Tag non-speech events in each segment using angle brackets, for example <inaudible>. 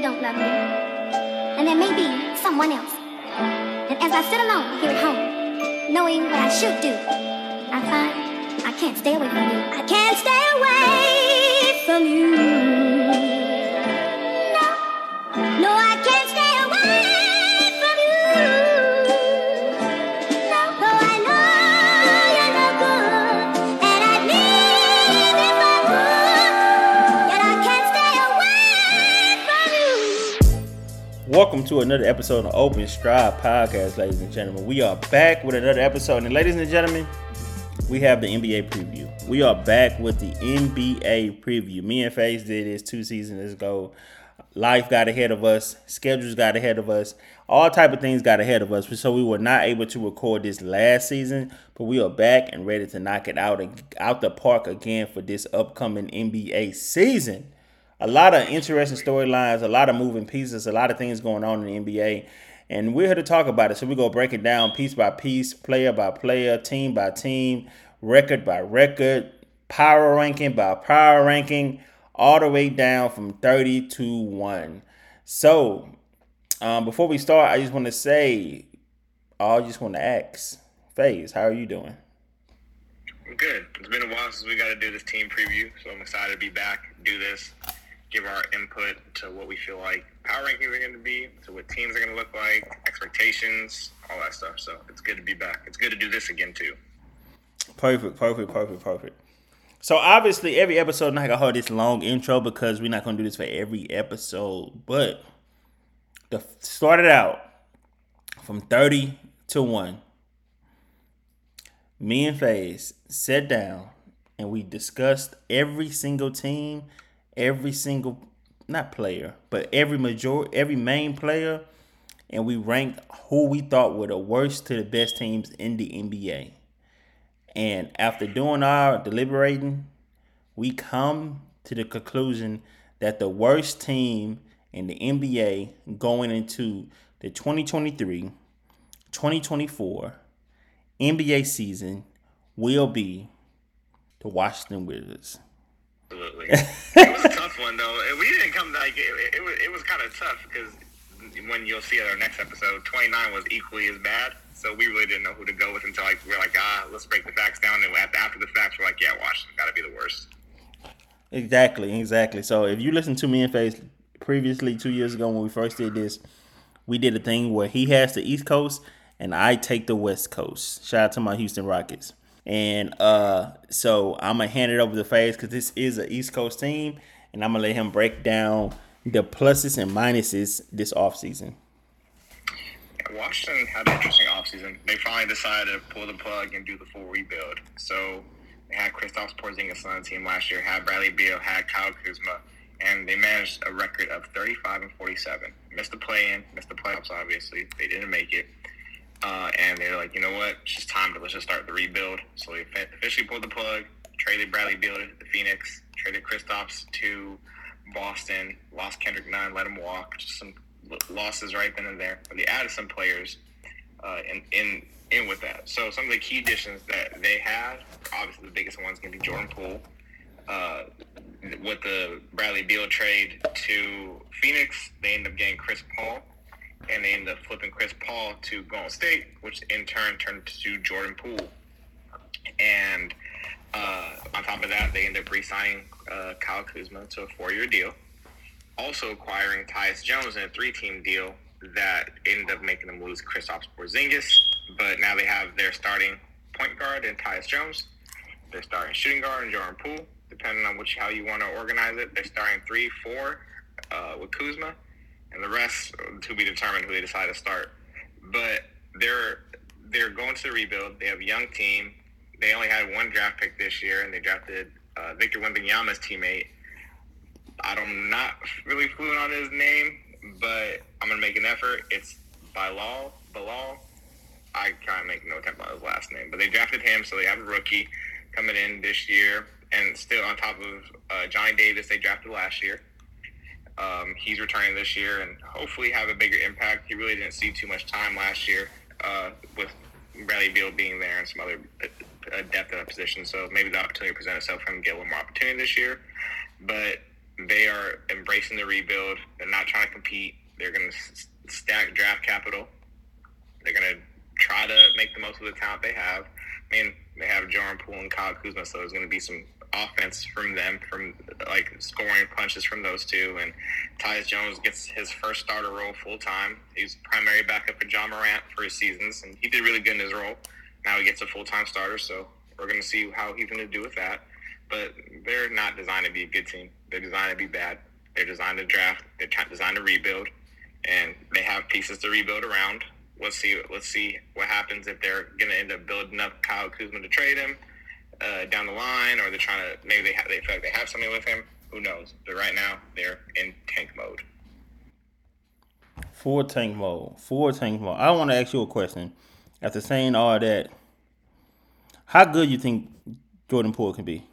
don't love me. And there may be someone else. And as I sit alone here at home, knowing what I should do, I find I can't stay away from you. I can't stay away from you. Welcome to another episode of Open Strive Podcast, ladies and gentlemen. We are back with another episode. And ladies and gentlemen, we have the NBA preview. We are back with the NBA preview. Me and Faiz did this two seasons ago. Life got ahead of us, schedules got ahead of us, all type of things got ahead of us. So we were not able to record this last season, but we are back and ready to knock it out out the park again for this upcoming NBA season a lot of interesting storylines, a lot of moving pieces, a lot of things going on in the NBA. And we're here to talk about it. So we're going to break it down piece by piece, player by player, team by team, record by record, power ranking by power ranking, all the way down from 30 to 1. So um, before we start, I just want to say, I just want to ask, Faiz, how are you doing? I'm good. It's been a while since we got to do this team preview, so I'm excited to be back, do this, give our input to what we feel like power rankings are going to be, to what teams are going to look like, expectations, all that stuff. So it's good to be back. It's good to do this again too. Perfect, perfect, perfect, perfect. So obviously, every episode not gonna hold this long intro because we're not gonna do this for every episode. But the started out from thirty to one. Me and Faiz sat down and we discussed every single team, every single not player, but every major, every main player, and we ranked who we thought were the worst to the best teams in the NBA. And after doing our deliberating, we come to the conclusion that the worst team in the NBA going into the 2023 2024 NBA season will be the Washington Wizards. Absolutely. <laughs> one though. We didn't come like it, it was. It was kind of tough because when you'll see it our next episode, 29 was equally as bad. So we really didn't know who to go with until like we are like ah, let's break the facts down. And after, after the facts, we're like, yeah, Washington got to be the worst. Exactly, exactly. So if you listen to me and Faiz previously two years ago when we first did this, we did a thing where he has the East Coast and I take the West Coast. Shout out to my Houston Rockets. And uh, so I'm gonna hand it over to Faiz because this is an East Coast team, and I'm gonna let him break down the pluses and minuses this offseason. Washington had an interesting offseason. They finally decided to pull the plug and do the full rebuild. So they had Kristaps Porzingis on the team last year, had Bradley Beal, had Kyle Kuzma, and they managed a record of 35 and 47. Missed the play-in, missed the playoffs. Obviously, they didn't make it. Uh, and they're like, you know what? It's just time to let's just start the rebuild. So they officially pulled the plug, traded Bradley Beal to Phoenix, traded Kristaps to Boston, lost Kendrick Nunn, let him walk. Just some losses right then and there. But they added some players uh, in in in with that. So some of the key additions that they had, obviously the biggest one's going to be Jordan Poole. Uh, with the Bradley Beal trade to Phoenix, they end up getting Chris Paul and they end up flipping Chris Paul to Golden State, which in turn turned to Jordan Poole. And uh, on top of that, they end up re-signing uh, Kyle Kuzma to a four-year deal. Also acquiring Tyus Jones in a three-team deal that ended up making them lose Kristaps Porzingis. But now they have their starting point guard in Tyus Jones. They're starting shooting guard in Jordan Poole, depending on which how you want to organize it. They're starting three, four uh, with Kuzma and the rest to be determined who they decide to start. But they're they're going to the rebuild. They have a young team. They only had one draft pick this year, and they drafted uh, Victor Wembanyama's teammate. I'm not really fluent on his name, but I'm gonna make an effort. It's Bilal. Bilal. I can't make no attempt on his last name, but they drafted him, so they have a rookie coming in this year, and still on top of uh, Johnny Davis they drafted last year. Um, he's returning this year and hopefully have a bigger impact. He really didn't see too much time last year uh, with Bradley Beal being there and some other uh, depth in that position. So maybe the opportunity present itself for him to get a little more opportunity this year. But they are embracing the rebuild. They're not trying to compete. They're going to stack draft capital. They're going to try to make the most of the talent they have. I mean, they have Jordan Poole and Kyle Kuzma, so there's going to be some offense from them, from like scoring punches from those two. And Tyus Jones gets his first starter role full time. He's primary backup for Ja Morant for his seasons, and he did really good in his role. Now he gets a full time starter, so we're going to see how he's going to do with that. But they're not designed to be a good team. They're designed to be bad. They're designed to draft. They're designed to rebuild, and they have pieces to rebuild around. Let's see. Let's see what happens if they're going to end up building up Kyle Kuzma to trade him uh, down the line, or they're trying to maybe they have they feel like they have something with him. Who knows? But right now they're in tank mode. Full tank mode. Full tank mode. I want to ask you a question. After saying all that, how good you think Jordan Poole can be?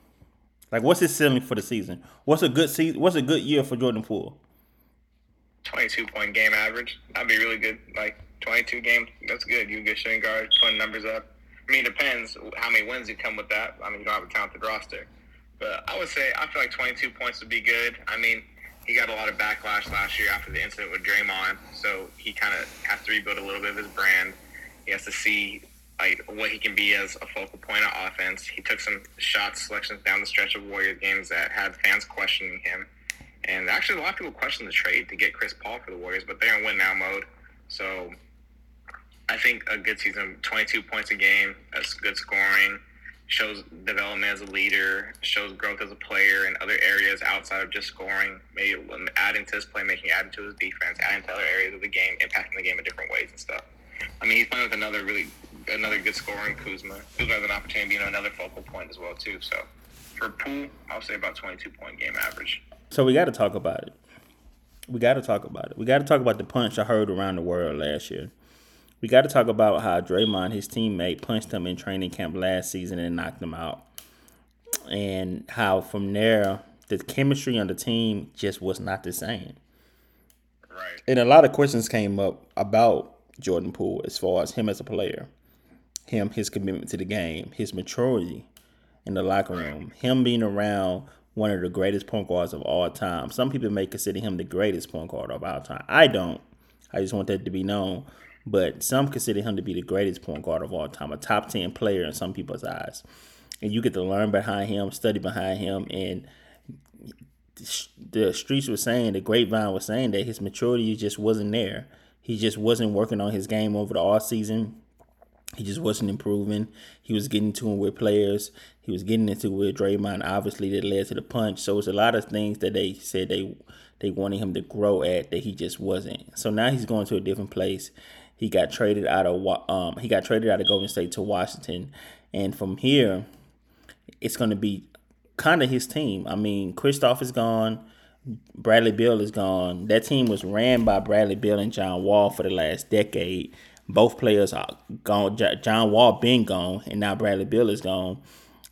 Like, what's his ceiling for the season? What's a good season? What's a good year for Jordan Poole? Twenty-two point game average. That'd be really good. Like twenty-two games. That's good. You get shooting guard, putting numbers up. I mean, it depends how many wins you come with that. I mean, you don't have a talented roster. But I would say I feel like 22 points would be good. I mean, he got a lot of backlash last year after the incident with Draymond, so he kind of has to rebuild a little bit of his brand. He has to see like what he can be as a focal point of offense. He took some shot selections down the stretch of Warriors games that had fans questioning him. And actually, a lot of people questioned the trade to get Chris Paul for the Warriors, but they're in win now mode. So I think a good season, 22 points a game, that's good scoring, shows development as a leader, shows growth as a player in other areas outside of just scoring, maybe adding to his playmaking, adding to his defense, adding to other areas of the game, impacting the game in different ways and stuff. I mean, he's playing with another really another good scorer in Kuzma. Kuzma has an opportunity to be another focal point as well too. So for Poole, I'll say about 22 point game average. So we got to talk about it. We got to talk about it. We got to talk about the punch I heard around the world last year. We got to talk about how Draymond, his teammate, punched him in training camp last season and knocked him out. And how from there, the chemistry on the team just was not the same. Right. And a lot of questions came up about Jordan Poole as far as him as a player, him, his commitment to the game, his maturity in the locker room, him being around one of the greatest point guards of all time. Some people may consider him the greatest point guard of all time. I don't. I just want that to be known but some consider him to be the greatest point guard of all time, a top 10 player in some people's eyes. And you get to learn behind him, study behind him, and the streets were saying, the grapevine was saying that his maturity just wasn't there. He just wasn't working on his game over the off season. He just wasn't improving. He was getting to him with players. He was getting into it with Draymond. Obviously, that led to the punch. So it's a lot of things that they said they they wanted him to grow at that he just wasn't. So now he's going to a different place. He got traded out of um, he got traded out of Golden State to Washington, and from here, it's going to be kind of his team. I mean, Kristaps is gone. Bradley Beal is gone. That team was ran by Bradley Beal and John Wall for the last decade. Both players are gone. John Wall been gone, and now Bradley Beal is gone.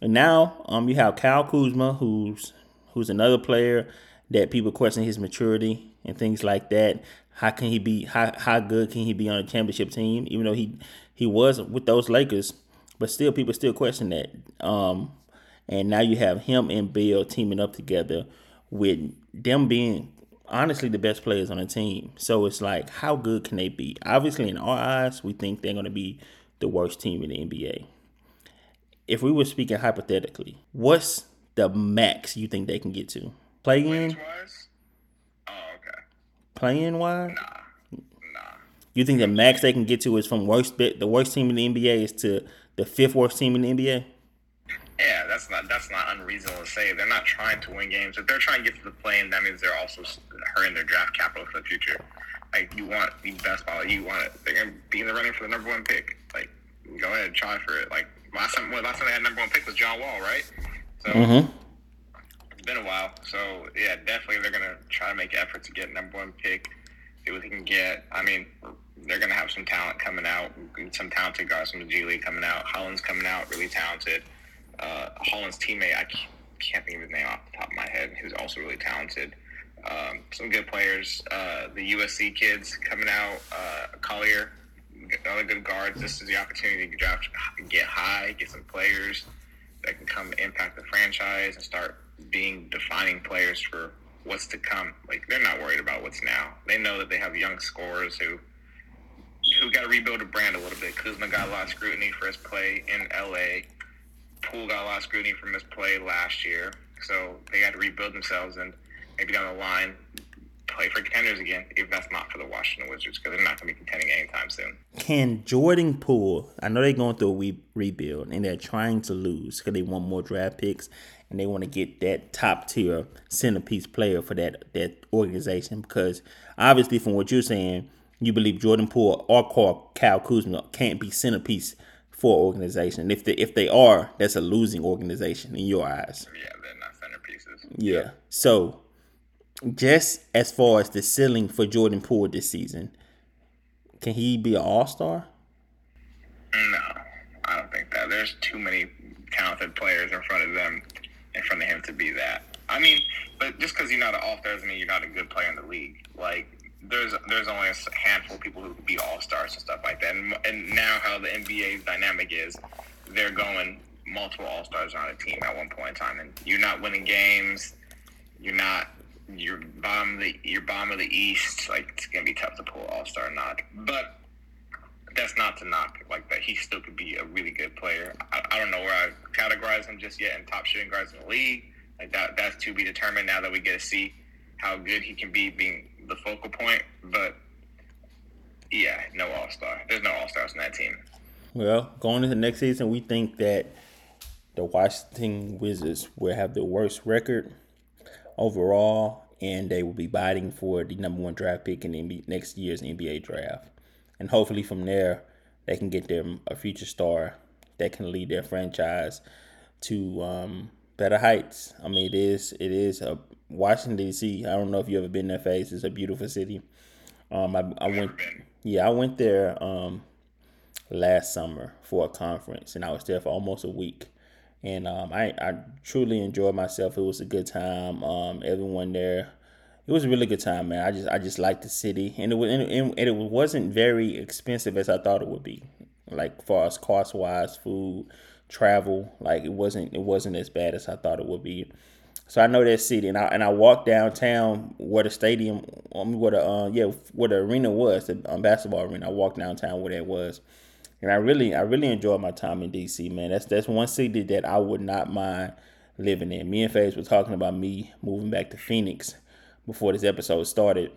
And now um, you have Kyle Kuzma, who's who's another player that people question his maturity and things like that. How can he be? How how good can he be on a championship team? Even though he he was with those Lakers, but still people still question that. Um, and now you have him and Beal teaming up together with them being honestly the best players on the team. So it's like, how good can they be? Obviously, in our eyes, we think they're going to be the worst team in the NBA. If we were speaking hypothetically, what's the max you think they can get to? Play in? Oh, playing wise? Nah, nah. You think the max they can get to is from worst bit the worst team in the NBA is to the fifth worst team in the NBA? Yeah, that's not that's not unreasonable to say. They're not trying to win games. If they're trying to get to the play, that means they're also hurting their draft capital for the future. Like you want the best ball, you want it. They're gonna be in the running for the number one pick. Like go ahead, and try for it. Like last time, well, last time they had number one pick was John Wall, right? So mm-hmm it's been a while. So yeah, definitely they're gonna try to make effort to get number one pick, see what they can get. I mean, they're gonna have some talent coming out, some talented guys from the G League coming out. Holland's coming out, really talented. Uh, Holland's teammate, I can't think of his name off the top of my head. He's also really talented. Um, some good players. Uh, the USC kids coming out. Uh, Collier, other good guards. This is the opportunity to draft, get high, get some players that can come impact the franchise and start being defining players for what's to come. Like they're not worried about what's now. They know that they have young scorers who who got to rebuild a brand a little bit. Kuzma got a lot of scrutiny for his play in LA. Poole got a lot of scrutiny from his play last year. So they had to rebuild themselves and maybe down the line play for contenders again, if that's not for the Washington Wizards, because they're not going to be contending anytime soon. Can Jordan Poole? I know they're going through a re- rebuild and they're trying to lose because they want more draft picks and they want to get that top tier centerpiece player for that that organization. Because obviously, from what you're saying, you believe Jordan Poole or Kyle Kuzma can't be centerpiece for organization. If they if they are, that's a losing organization in your eyes. Yeah, they're not centerpieces. Yeah. So just as far as the ceiling for Jordan Poole this season, can he be an All Star? No, I don't think that. There's too many talented players in front of them, in front of him to be that. I mean, but just because you're not an All Star doesn't mean you're not a good player in the league. Like there's there's only a handful of people who can be All Stars and stuff like that. And, and now how the NBA's dynamic is, they're going multiple All Stars on a team at one point in time, and you're not winning games. You're not you're bottom of the you're bottom of the East. Like it's gonna be tough to pull All Star nod, but that's not to knock like that. He still could be a really good player. I, I don't know where I categorize him just yet in top shooting guards in the league. Like that that's to be determined. Now that we get to see how good he can be being the focal point, but yeah, no All Star. There's no All Stars in that team. Well, going into the next season, we think that the Washington Wizards will have the worst record overall, and they will be biting for the number one draft pick in the next year's NBA draft. And hopefully, from there, they can get them a future star that can lead their franchise to um, better heights. I mean, it is it is a Washington D.C. I don't know if you ever been there. Faiz it's a beautiful city. Um, I, I went, yeah, I went there um, last summer for a conference, and I was there for almost a week and um, I I truly enjoyed myself. It was a good time. Um, everyone there, it was a really good time, man. I just I just liked the city, and it was and it, it wasn't very expensive as I thought it would be. Like far as cost wise, food, travel, like it wasn't it wasn't as bad as I thought it would be. So I know that city, and I and I walked downtown where the stadium, um, where the uh, yeah, where the arena was, the um, basketball arena. I walked downtown where that was and I really I really enjoyed my time in DC, man. That's that's one city that I would not mind living in. Me and Faiz were talking about me moving back to Phoenix before this episode started.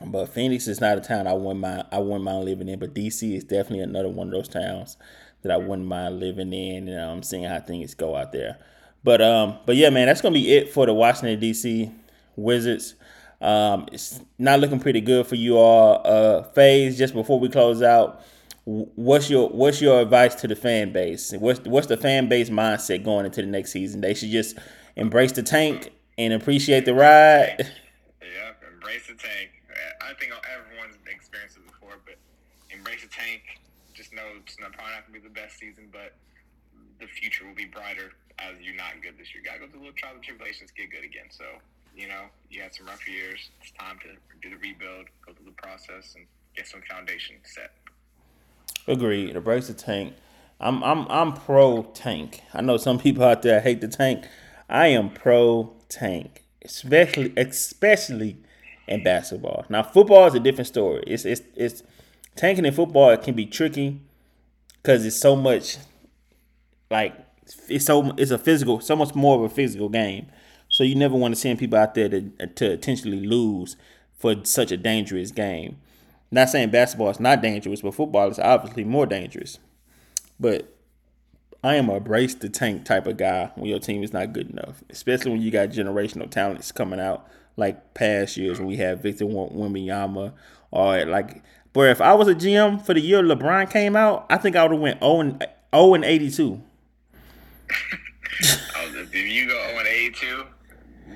But Phoenix is not a town I wouldn't mind I wouldn't mind living in. But DC is definitely another one of those towns that I wouldn't mind living in and um, seeing how things go out there. But um, but yeah, man, that's gonna be it for the Washington DC Wizards. Um, it's not looking pretty good for you all. Uh, Faiz just before we close out what's your what's your advice to the fan base? What's what's the fan base mindset going into the next season? They should just embrace the tank and appreciate the ride. <laughs> Yeah, embrace the tank. I think everyone's experienced it before, but embrace the tank. Know it's not probably not gonna be the best season, but the future will be brighter as you're not good this year. Gotta go through a little trials and tribulations, get good again. So you know you had some rough years. It's time to do the rebuild, go through the process, and get some foundation set. Agreed. Embrace the tank. I'm I'm I'm pro tank. I know some people out there hate the tank. I am pro tank, especially especially in basketball. Now football is a different story. It's it's it's tanking in football it can be tricky because it's so much like it's so it's a physical, so much more of a physical game. So you never want to send people out there to to intentionally lose for such a dangerous game. Not saying basketball is not dangerous, but football is obviously more dangerous. But I am a brace the tank type of guy when your team is not good enough, especially when you got generational talents coming out like past years when we had Victor Wembanyama or like. But if I was a GM for the year LeBron came out, I think I would have went 0 and 0 and 82. oh, if you go 0 and 82,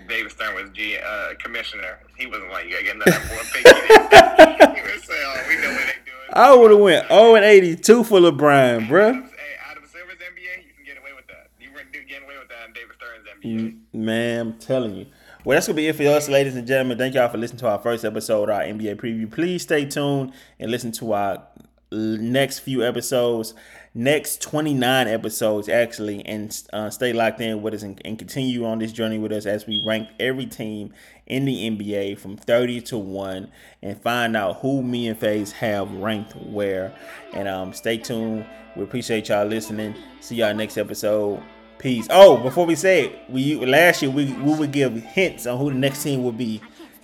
David Stern was G uh, commissioner. He wasn't like, you gotta get another more pick. he <laughs> was saying, oh, we know what they doing. I would have went 0 and 82 for LeBron, bro. Hey, Adam Silver's NBA, you can get away with that. You weren't getting away with that in David Stern's NBA. Man, I'm telling you. Well, that's to be it for us, ladies and gentlemen. Thank y'all for listening to our first episode, our NBA preview. Please stay tuned and listen to our next few episodes, next 29 episodes actually, and uh, stay locked in with us and, and continue on this journey with us as we rank every team in the NBA from 30 to 1 and find out who me and Faiz have ranked where. And um, stay tuned. We appreciate y'all listening. See y'all next episode. Peace. Oh, before we say it, we last year we, we would give hints on who the next team would be.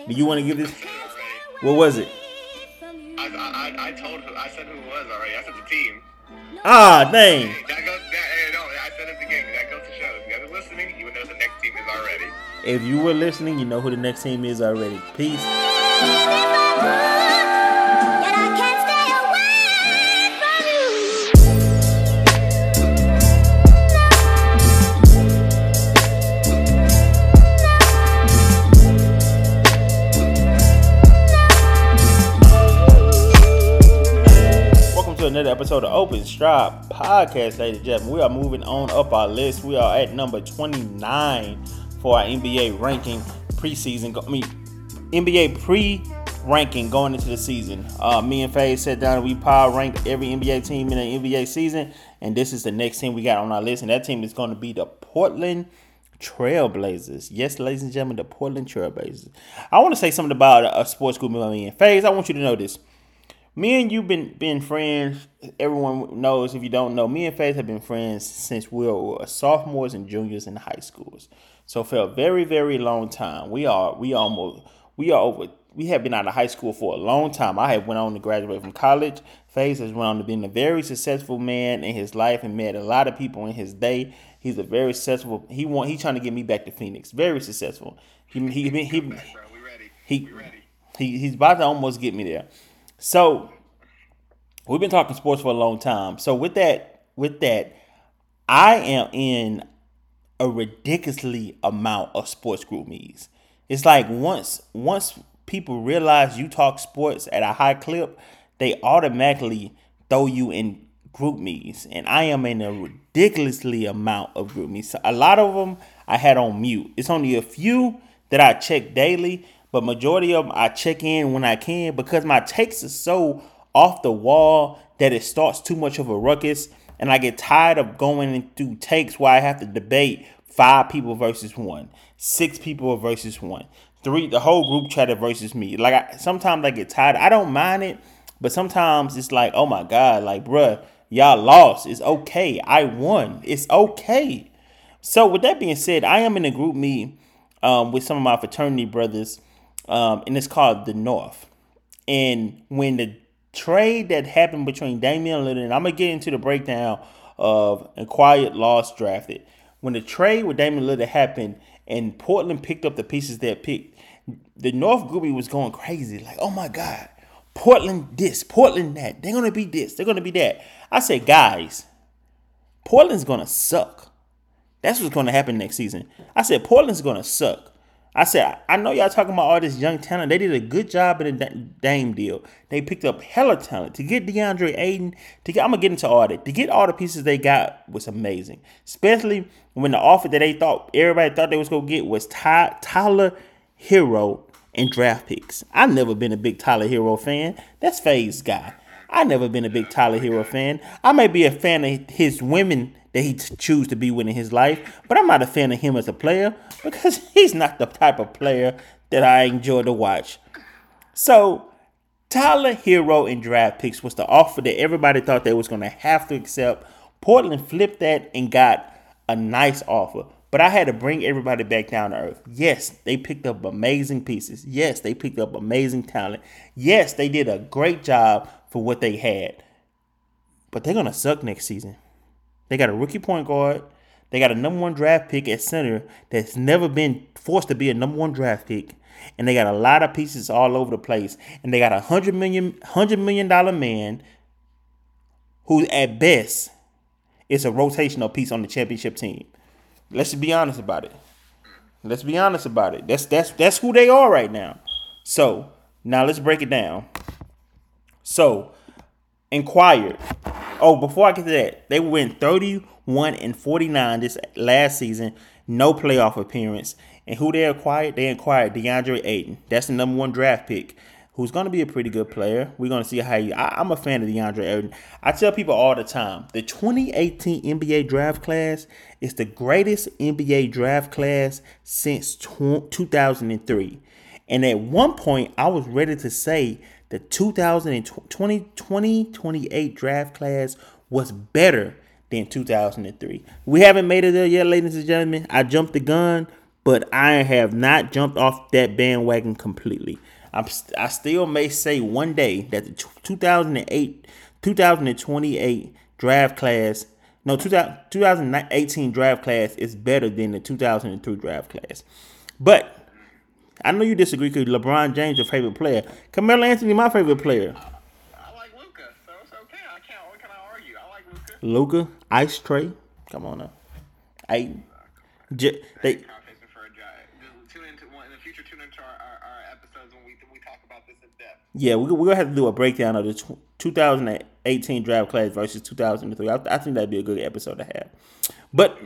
Do you want to give this? What was it? I, I, I told who, I said who it was already. I said the team. Ah, dang. That goes, that, hey, no, I said the beginning. That goes to show. If you guys are listening, you know the next team is already. If you were listening, you know who the next team is already. Peace. Another episode of Open Strive Podcast, ladies and gentlemen. We are moving on up our list. We are at number 29 for our NBA ranking preseason. I mean, NBA pre ranking going into the season. Uh, me and Faiz sat down and we power ranked every NBA team in the NBA season. And this is the next team we got on our list. And that team is going to be the Portland Trailblazers. Yes, ladies and gentlemen, the Portland Trailblazers. I want to say something about a, a sports group with me and. I want you to know this me and you been been friends. Everyone knows if you don't know, me and Faiz have been friends since we were sophomores and juniors in high schools. So for a very very long time, we are we almost we are over. We have been out of high school for a long time. I have went on to graduate from college. Faiz has went on to being a very successful man in his life and met a lot of people in his day. He's a very successful. He want he trying to get me back to Phoenix. Very successful. He he he, he, he, he he's about to almost get me there. So we've been talking sports for a long time. So with that, with that, I am in a ridiculously amount of sports group meets. It's like once once people realize you talk sports at a high clip, they automatically throw you in group meets, and I am in a ridiculously amount of group meets. A lot of them I had on mute. It's only a few that I check daily, but majority of them I check in when I can because my takes are so off the wall that it starts too much of a ruckus, and I get tired of going through takes where I have to debate five people versus one, six people versus one, three the whole group chatted versus me. Like I, sometimes I get tired. I don't mind it, but sometimes it's like, oh my god, like bruh, y'all lost. It's okay. I won. It's okay. So with that being said, I am in a group meet um, with some of my fraternity brothers, um, and it's called the North. And when the trade that happened between Damian Lillard, and I'm gonna get into the breakdown of acquired, lost, drafted. When the trade with Damian Lillard happened, and Portland picked up the pieces had picked, the North groupie was going crazy. Like, oh my God, Portland this, Portland that. They're gonna be this, they're gonna be that. I said, guys, Portland's gonna suck. That's what's to happen next season. I said Portland's to suck. I said I know y'all talking about all this young talent. They did a good job in the Da- Dame deal. They picked up hella talent to get DeAndre Ayton. To get, I'm gonna get into all that. To get all the pieces they got was amazing. Especially when the offer that they thought everybody thought they was gonna get was Ty, Tyler Herro and draft picks. I've never been a big Tyler Herro fan. That's Faiz guy. I never been a big Tyler Herro fan. I may be a fan of his women that he t- choose to be with in his life, but I'm not a fan of him as a player because <laughs> he's not the type of player that I enjoy to watch. So Tyler Herro and draft picks was the offer that everybody thought they was gonna have to accept. Portland flipped that and got a nice offer. But I had to bring everybody back down to earth. Yes, they picked up amazing pieces. Yes, they picked up amazing talent. Yes, they did a great job for what they had. But they're gonna suck next season. They got a rookie point guard. They got a number one draft pick at center that's never been forced to be a number one draft pick. And they got a lot of pieces all over the place. And they got a hundred million hundred million dollar man who at best is a rotational piece on the championship team. Let's be honest about it. Let's be honest about it. That's that's that's who they are right now. So now let's break it down. So inquired. Oh, before I get to that, they went 31 and 49 this last season, no playoff appearance. And who they acquired? They acquired DeAndre Ayton. That's the number one draft pick. who's going to be a pretty good player. We're going to see how he. I, am a fan of DeAndre Ayton. I tell people all the time the 2018 NBA draft class is the greatest NBA draft class since 2003. And at one point, I was ready to say the 2020 2028 draft class was better than 2003. We haven't made it there yet, ladies and gentlemen. I jumped the gun, but I have not jumped off that bandwagon completely. I'm, I still may say one day that the 2008 2028 draft class no 2018 draft class is better than the 2003 draft class. But I know you disagree because LeBron James your favorite player. Carmelo Anthony my favorite player. Luka, Ice Trae. Come on now. I. J- they, Yeah, we're, we're gonna have to do a breakdown of the 2018 draft class versus 2003. I, I think that'd be a good episode to have. But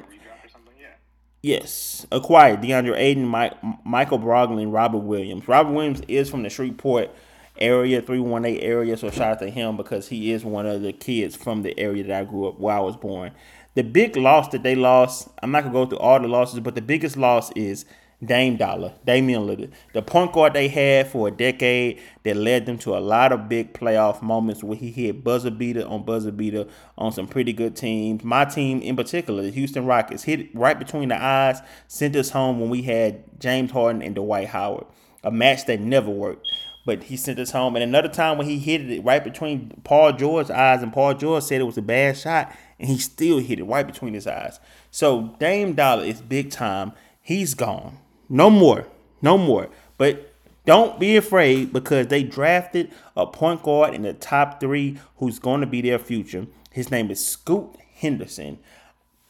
yes, acquired DeAndre Ayton, Mike, Michael Brogdon, Robert Williams. Robert Williams is from the Shreveport area, 318 area. So shout out to him because he is one of the kids from the area that I grew up where I was born. The big loss that they lost, I'm not gonna go through all the losses, but the biggest loss is Dame Dollar, Damian Lillard, the point guard they had for a decade that led them to a lot of big playoff moments where he hit buzzer beater on buzzer beater on some pretty good teams. My team in particular, the Houston Rockets, hit right between the eyes, sent us home when we had James Harden and Dwight Howard, a match that never worked. But he sent us home. And another time when he hit it right between Paul George's eyes, and Paul George said it was a bad shot, and he still hit it right between his eyes. So Dame Dollar is big time. He's gone. No more. No more. But don't be afraid because they drafted a point guard in the top three who's going to be their future. His name is Scoot Henderson.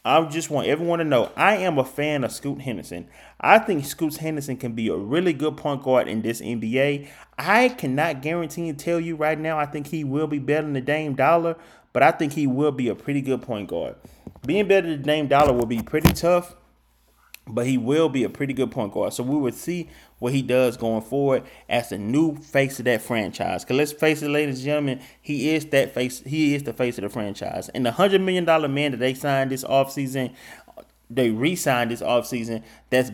I just want everyone to know I am a fan of Scoot Henderson. I think Scoot Henderson can be a really good point guard in this NBA. I cannot guarantee and tell you right now I think he will be better than the Dame Dollar, but I think he will be a pretty good point guard. Being better than Dame Dollar will be pretty tough, but he will be a pretty good point guard. So we will see what he does going forward as the new face of that franchise. Cause let's face it, ladies and gentlemen, he is that face. He is the face of the franchise. And the hundred million dollar man that they signed this offseason, they re-signed this offseason. That's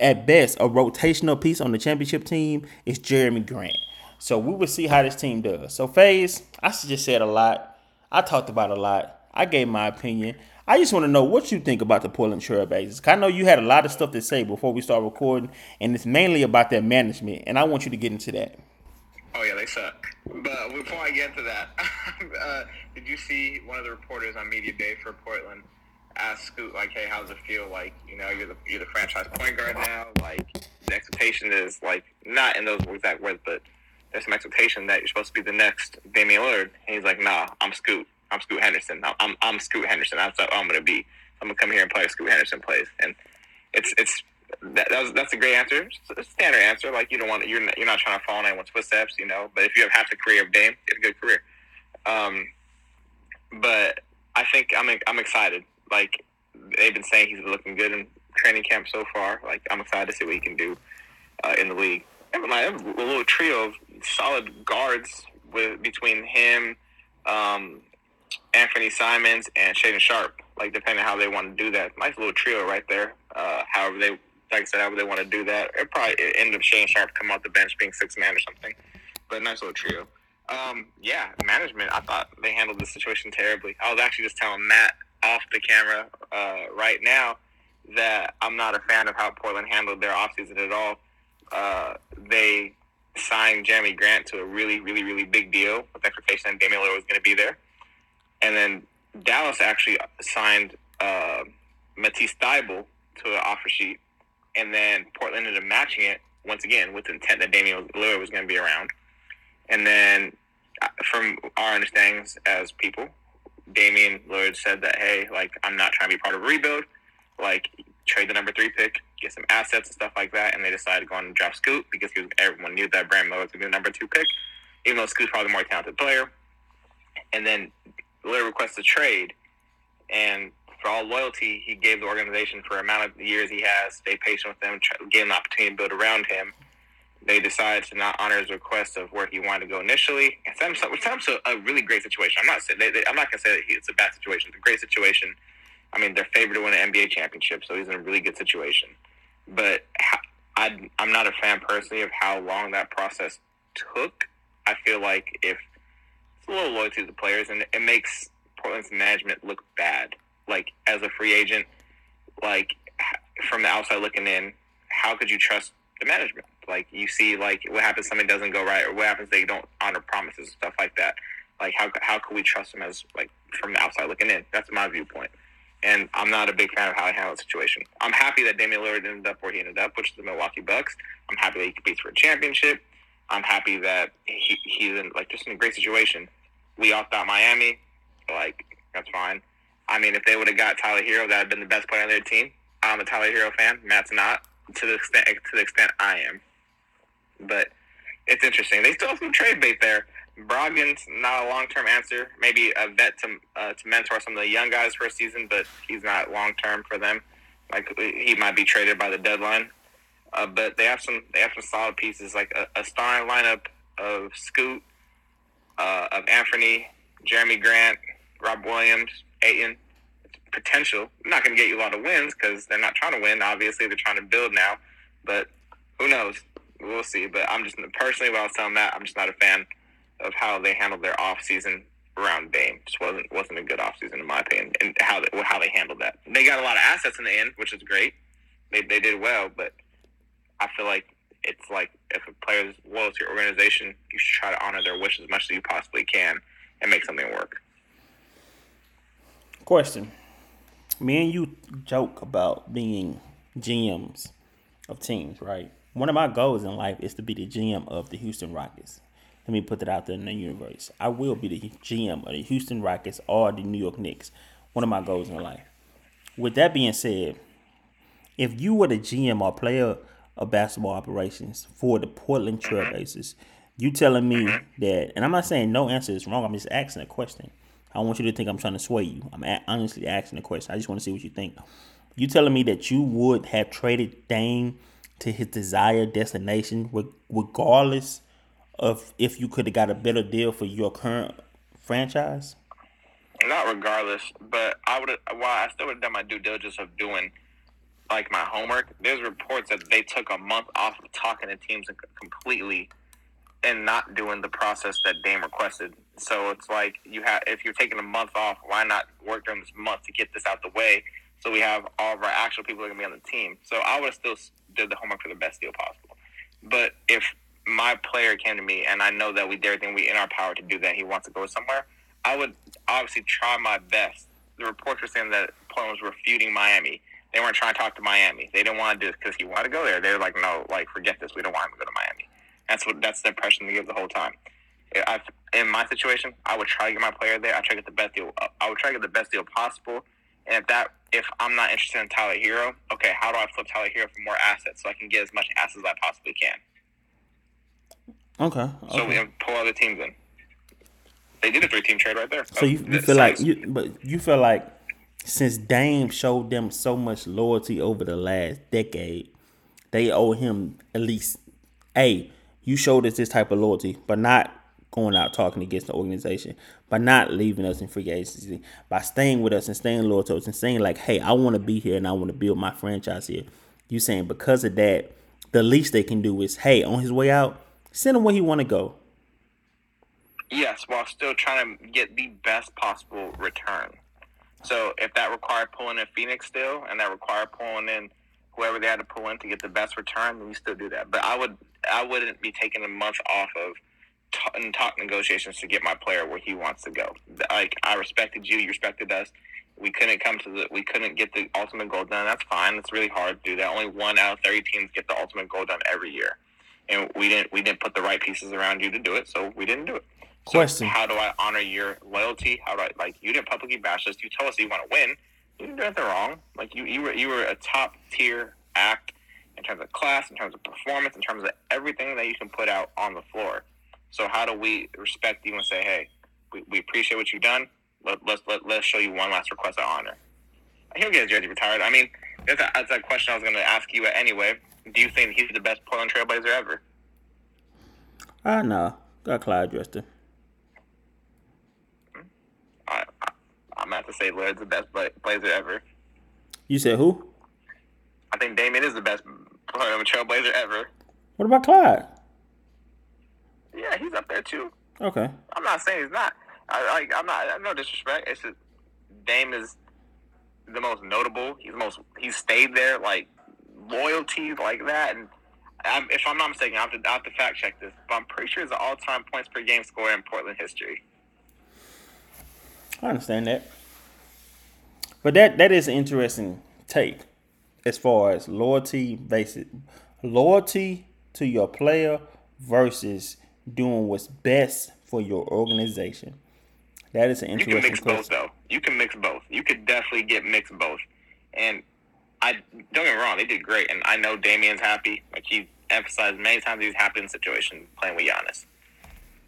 at best a rotational piece on the championship team. Is Jerami Grant. So we will see how this team does. So Faiz, I just said a lot. I talked about a lot. I gave my opinion. I just want to know what you think about the Portland Trailblazers. I know you had a lot of stuff to say before we start recording, and it's mainly about their management, and I want you to get into that. Oh yeah, they suck. But before I get to that, <laughs> uh, did you see one of the reporters on media day for Portland ask Scoot like, "Hey, how does it feel? Like, you know, you're the you're the franchise point guard now. Like, the expectation is like not in those exact words, but there's some expectation that you're supposed to be the next Damian Lillard." And he's like, "Nah, I'm Scoot. I'm Scoot Henderson. I'm I'm Scoot Henderson. That's what I'm gonna be. I'm gonna come here and play Scoot Henderson plays, and it's it's that, that was, that's a great answer, a standard answer. Like you don't want you're you're not trying to follow in anyone's footsteps, you know. But if you have half the career of Dame, you have a good career. Um, but I think I'm I'm excited. Like they've been saying, he's looking good in training camp so far. Like I'm excited to see what he can do uh, in the league. And like, a little trio of solid guards with between him, um, Anthony Simons and Shaedon Sharpe. Like depending on how they want to do that, nice little trio right there. Uh, however they, like I said, however they want to do that, it probably end up Shaedon Sharpe come off the bench being six man or something. But nice little trio. Um, yeah, management. I thought they handled the situation terribly. I was actually just telling Matt off the camera uh, right now that I'm not a fan of how Portland handled their offseason at all. Uh, they signed Jerami Grant to a really, really, really big deal with expectation that Damian Lillard was going to be there and then Dallas actually signed uh, Matisse Thybulle to an offer sheet, and then Portland ended up matching it once again with the intent that Damian Lillard was going to be around. And then, uh, from our understandings as people, Damian Lillard said that, hey, like I'm not trying to be part of a rebuild, like trade the number three pick, get some assets and stuff like that, and they decided to go on and draft Scoot because was, everyone knew that Brandon Miller was going to be the number two pick, even though Scoot's probably the more talented player. And then Lillard requests a trade, and for all loyalty, he gave the organization for amount of years he has, stay patient with them, gave them the opportunity to build around him. They decided to not honor his request of where he wanted to go initially, and sent him to a really great situation. I'm not saying they, they, I'm not gonna say that he, it's a bad situation. It's a great situation. I mean, they're favored to win an NBA championship, so he's in a really good situation. But I, I'm not a fan personally of how long that process took. I feel like if it's a little loyalty to the players, and it makes Portland's management look bad. Like as a free agent, like from the outside looking in, how could you trust the management? Like you see, like what happens if something doesn't go right, or what happens they don't honor promises and stuff like that. Like how how could we trust them as like from the outside looking in? That's my viewpoint. And I'm not a big fan of how he handled the situation. I'm happy that Damian Lillard ended up where he ended up, which is the Milwaukee Bucks. I'm happy that he competes for a championship. I'm happy that he, he's in like just in a great situation. We all thought Miami, like that's fine. I mean, if they would have got Tyler Herro, that would have been the best player on their team. I'm a Tyler Herro fan. Matt's not to the extent to the extent I am. But it's interesting. They still have some trade bait there. Brogdon's not a long term answer. Maybe a vet to uh, to mentor some of the young guys for a season, but he's not long term for them. Like he might be traded by the deadline. Uh, but they have some they have some solid pieces like a, a starting lineup of Scoot, uh, of Anthony, Jerami Grant, Rob Williams, Ayton. Potential. Not going to get you a lot of wins because they're not trying to win. Obviously, they're trying to build now. But who knows? We'll see. But I'm just personally, while I was telling that, I'm just not a fan of how they handled their off season around Dame. Just wasn't wasn't a good off season in my opinion, and how they, how they handled that. They got a lot of assets in the end, which is great. They they did well, but I feel like it's like if a player is loyal to your organization, you should try to honor their wish as much as you possibly can and make something work. Question. Me and you joke about being GMs of teams, right? One of my goals in life is to be the GM of the Houston Rockets. Let me put that out there in the universe. I will be the GM of the Houston Rockets or the New York Knicks. One of my goals in life. With that being said, if you were the GM or player of basketball operations for the Portland Trailblazers, you telling me that, and I'm not saying no answer is wrong. I'm just asking a question. I want you to think I'm trying to sway you. I'm honestly asking a question. I just want to see what you think. You telling me that you would have traded Dame to his desired destination, regardless of if you could have got a better deal for your current franchise? Not regardless, but I would. While I still would have done my due diligence of doing like my homework. There's reports that they took a month off of talking to teams completely and not doing the process that Dame requested. So it's like you have if you're taking a month off, why not work during this month to get this out the way so we have all of our actual people that are gonna be on the team. So I would have still did the homework for the best deal possible. But if my player came to me and I know that we did everything we in our power to do that, he wants to go somewhere, I would obviously try my best. The reports were saying that Portland was refuting Miami. They weren't trying to talk to Miami. They didn't want to do it because he wanted to go there. They're like, no, like forget this. We don't want him to go to Miami. That's what that's the impression they give the whole time. I, in my situation, I would try to get my player there. I try to get the best deal. I would try to get the best deal possible. And if that, if I'm not interested in Tyler Herro, okay, how do I flip Tyler Herro for more assets so I can get as much assets as I possibly can? Okay. okay. So we pull other teams in. They did a three-team trade right there. So you, you feel like you, but you feel like since Dame showed them so much loyalty over the last decade, they owe him at least a you showed us this type of loyalty, but not going out talking against the organization, by not leaving us in free agency, by staying with us and staying loyal to us and saying like, hey, I want to be here and I want to build my franchise here. You saying because of that, the least they can do is, hey, on his way out, send him where he want to go. Yes, while still trying to get the best possible return. So if that required pulling in Phoenix still, and that required pulling in whoever they had to pull in to get the best return, then you still do that. But I would I wouldn't be taking a month off of t- talk negotiations to get my player where he wants to go. Like I respected you, you respected us. We couldn't come to the we couldn't get the ultimate goal done. That's fine. It's really hard to do that. Only one out of thirty teams get the ultimate goal done every year, and we didn't we didn't put the right pieces around you to do it, so we didn't do it. So Question: How do I honor your loyalty? How do I like you didn't publicly bash us? You told us you want to win. You didn't do anything wrong. Like you you were you were a top tier act in terms of class, in terms of performance, in terms of everything that you can put out on the floor. So how do we respect you and say, hey, we, we appreciate what you've done. Let, let's let, let's show you one last request of honor. He'll get jersey retired. I mean, that's a, that's a question I was going to ask you anyway. Do you think he's the best Portland Trailblazer ever? Ah, no. Got Clyde Drexler. I, I, I'm about to say Lillard's the best bla- blazer ever. You said who? I think Damian is the best player trailblazer ever. What about Clyde? Yeah, he's up there too. Okay. I'm not saying he's not. I like. I'm not. No disrespect. It's just Dame is the most notable. He's the most. He's stayed there. Like loyalty, like that. And I'm, if I'm not mistaken, I have, to, I have to fact check this, but I'm pretty sure he's the all-time points per game scorer in Portland history. I understand that. But that that is an interesting take as far as loyalty basic loyalty to your player versus doing what's best for your organization. That is an interesting You can mix both, though. You can mix both. You could definitely get mixed both. And I don't get me wrong, they did great, and I know Damian's happy. Like he emphasized many times, he's happy in the situation playing with Giannis.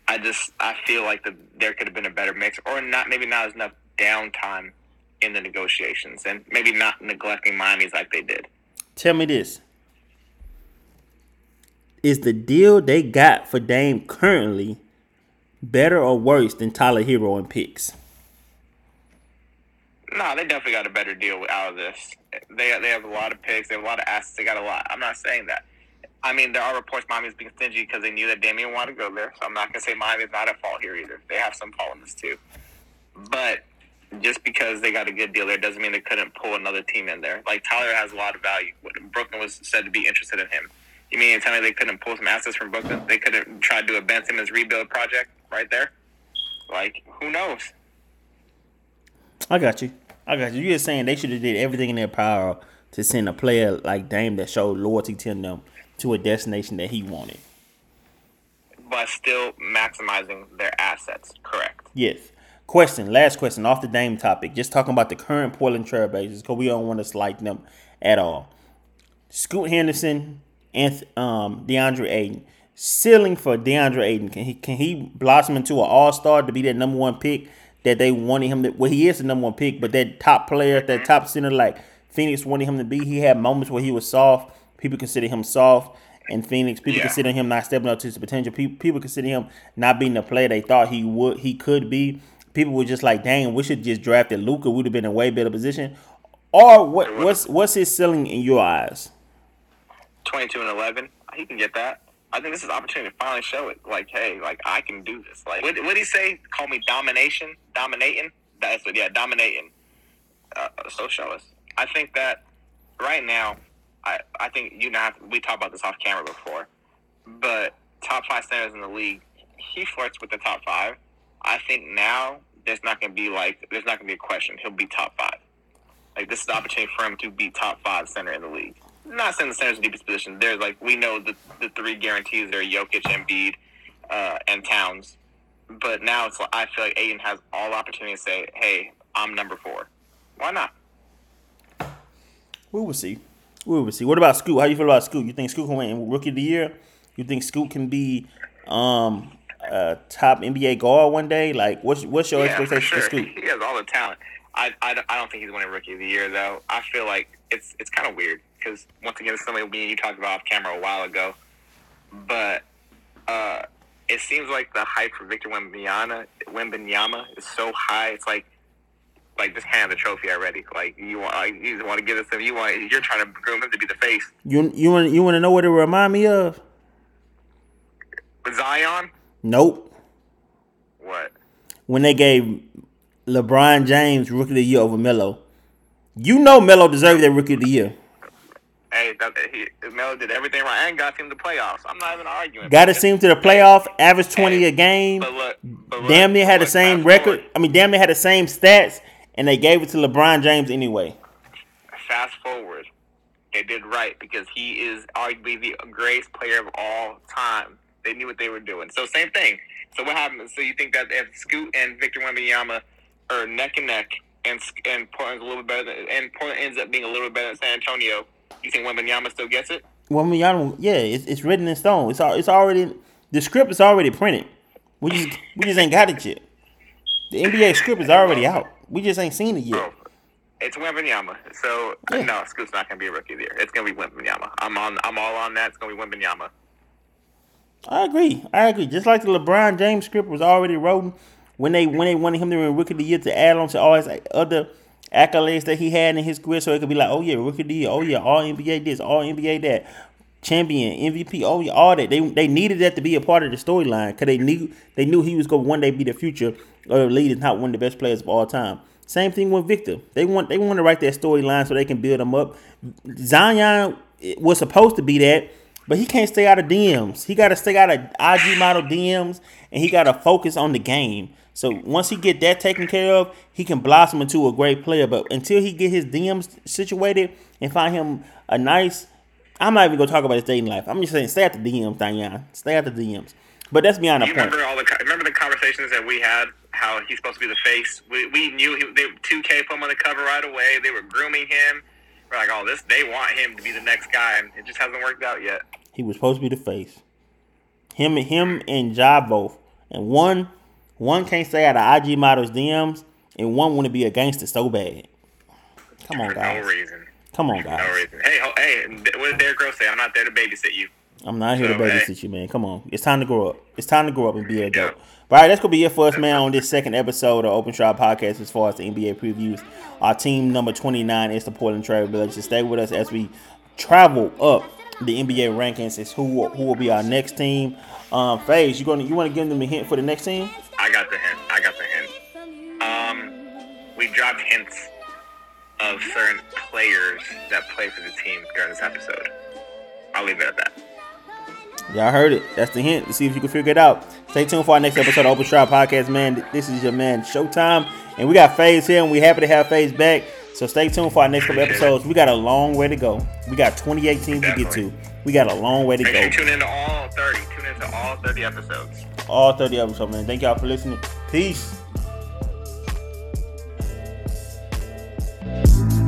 I just I feel like the, there could have been a better mix, or not maybe not as enough downtime in the negotiations, and maybe not neglecting Miami's like they did. Tell me this. Is the deal they got for Dame currently better or worse than Tyler Herro and picks? No, they definitely got a better deal out of this. They they have a lot of picks. They have a lot of assets. They got a lot. I'm not saying that. I mean, there are reports Miami's being stingy because they knew that Damian wanted to go there. So I'm not gonna say Miami's not at fault here either. They have some fault in this too. But just because they got a good deal there doesn't mean they couldn't pull another team in there. Like Tyler has a lot of value. Brooklyn was said to be interested in him. You mean to tell me they couldn't pull some assets from Brooklyn? They couldn't try to do a Ben Simmons rebuild project right there? Like, who knows? I got you. I got you. You're saying they should have did everything in their power to send a player like Dame that showed loyalty to them to a destination that he wanted. But still maximizing their assets. Correct. Yes. Question, last question off the Dame topic. Just talking about the current Portland Trailblazers because we don't want to slight them at all. Scoot Henderson and um, DeAndre Ayton. Ceiling for DeAndre Ayton. Can he can he blossom into an all star to be that number one pick that they wanted him to? Well, he is the number one pick, but that top player, that top center like Phoenix wanted him to be. He had moments where he was soft. People consider him soft. And Phoenix, people Yeah. consider him not stepping up to his potential. People, people consider him not being the player they thought he would, he could be. People were just like, "Dang, we should just drafted Luka. We'd have been in a way better position." Or what? What's what's his ceiling in your eyes? 22 and 11. He can get that. I think this is opportunity to finally show it. Like, hey, like I can do this. Like, what did he say? Call me domination, dominating. That's what, yeah, dominating. Uh, so show us. I think that right now, I I think you know we talked about this off camera before, but top five centers in the league, he flirts with the top five. I think now there's not going to be like there's not going to be a question. He'll be top five. Like this is the opportunity for him to be top five center in the league. Not saying the center's the deepest position. There's like we know the the three guarantees are Jokic, Embiid, uh, and Towns. But now it's like I feel like Ayton has all opportunity to say, "Hey, I'm number four. Why not?" We will see. We will see. What about Scoot? How you feel about Scoot? You think Scoot can win Rookie of the Year? You think Scoot can be um, a top NBA guard one day? Like, what's what's your Yeah, for expectation for, sure. Scoot? He has all the talent. I, I, don't- I don't think he's winning Rookie of the Year though. I feel like it's it's kind of weird because once again, it's something me and you talked about off camera a while ago. But uh, it seems like the hype for Victor Wembanyama, Wembanyama is so high. It's like like just hand the trophy already. Like you want like, you want to give it to him. You want you're trying to groom him to be the face. You you want you want to know what it remind me of? Zion, Nope. what? When they gave LeBron James Rookie of the Year over Melo, you know Melo deserved that Rookie of the Year. Hey, that, he, Melo did everything right and got him to the playoffs. I'm not even arguing. Got see him to the playoff, average twenty a game. But look, but look, Damn near had the same record. forward. I mean, damn near had the same stats, and they gave it to LeBron James anyway. fast forward, they did right because he is arguably the greatest player of all time. They knew what they were doing. So same thing. So what happens? So you think that if Scoot and Victor Wembanyama are neck and neck, and and Portland's a little bit better, than, and Portland ends up being a little bit better than San Antonio, you think Wembanyama still gets it? Well, I mean, y'all don't, yeah, it's, it's written in stone. It's it's already the script is already printed. We just we just ain't got it yet. The NBA script is already out. We just ain't seen it yet. Bro, it's Wembanyama. So Yeah. no, Scoot's not gonna be a rookie of the year. It's gonna be Wembanyama. I'm on. I'm all on that. It's gonna be Wembanyama. I agree. I agree. Just like the LeBron James script was already written when they when they wanted him to win Rookie of the Year to add on to all his other accolades that he had in his career, so it could be like, oh yeah, Rookie of the Year, oh yeah, All NBA this, All NBA that, champion, MVP, oh yeah, all that. They they needed that to be a part of the storyline because they knew they knew he was going to one day be the future or the lead and not one of the best players of all time. Same thing with Victor. They want they want to write that storyline so they can build him up. Zion was supposed to be that, but he can't stay out of DMs. He got to stay out of IG model DMs, and he got to focus on the game. So once he get that taken care of, he can blossom into a great player. But until he get his DMs situated and find him a nice, I'm not even gonna talk about his dating life. I'm just saying, stay at the DMs, Diane. Stay at the DMs. But that's beyond the you point. Remember all the remember the conversations that we had? How he's supposed to be the face. We, we knew he, they 2K put him on the cover right away. They were grooming him. We're like, oh, this they want him to be the next guy, and it just hasn't worked out yet. He was supposed to be the face. Him and him and Ja both, and one one can't stay out of IG models DMs, and one want to be a gangster so bad. Come on, guys. No reason. Come on, guys. No reason. Hey, hey, what did Derrick Rose say? I'm not there to babysit you. I'm not here So, to babysit hey. you, man. Come on. It's time to grow up. It's time to grow up and be an adult. But all right, that's gonna be it for us, man, on this second episode of Open Strive Podcast as far as the NBA previews. Our team number 29 is the Portland Trail Blazers. Stay with us as we travel up the NBA rankings. Is who will- who will be our next team. Um, Faiz, you gonna you want to give them a hint for the next team? Hints of certain players that play for the team during this episode. I'll leave it at that. Y'all heard it. That's the hint to see if you can figure it out. Stay tuned for our next episode of Open Strive Podcast, man. This is your man Showtime, and we got Faiz here, and we happy to have Faiz back. So stay tuned for our next couple episodes. We got a long way to go. We got 28 teams to get to. We got a long way to Make sure go. tune in to all 30. Tune in to all 30 episodes. All 30 episodes, man. Thank y'all for listening. Peace. you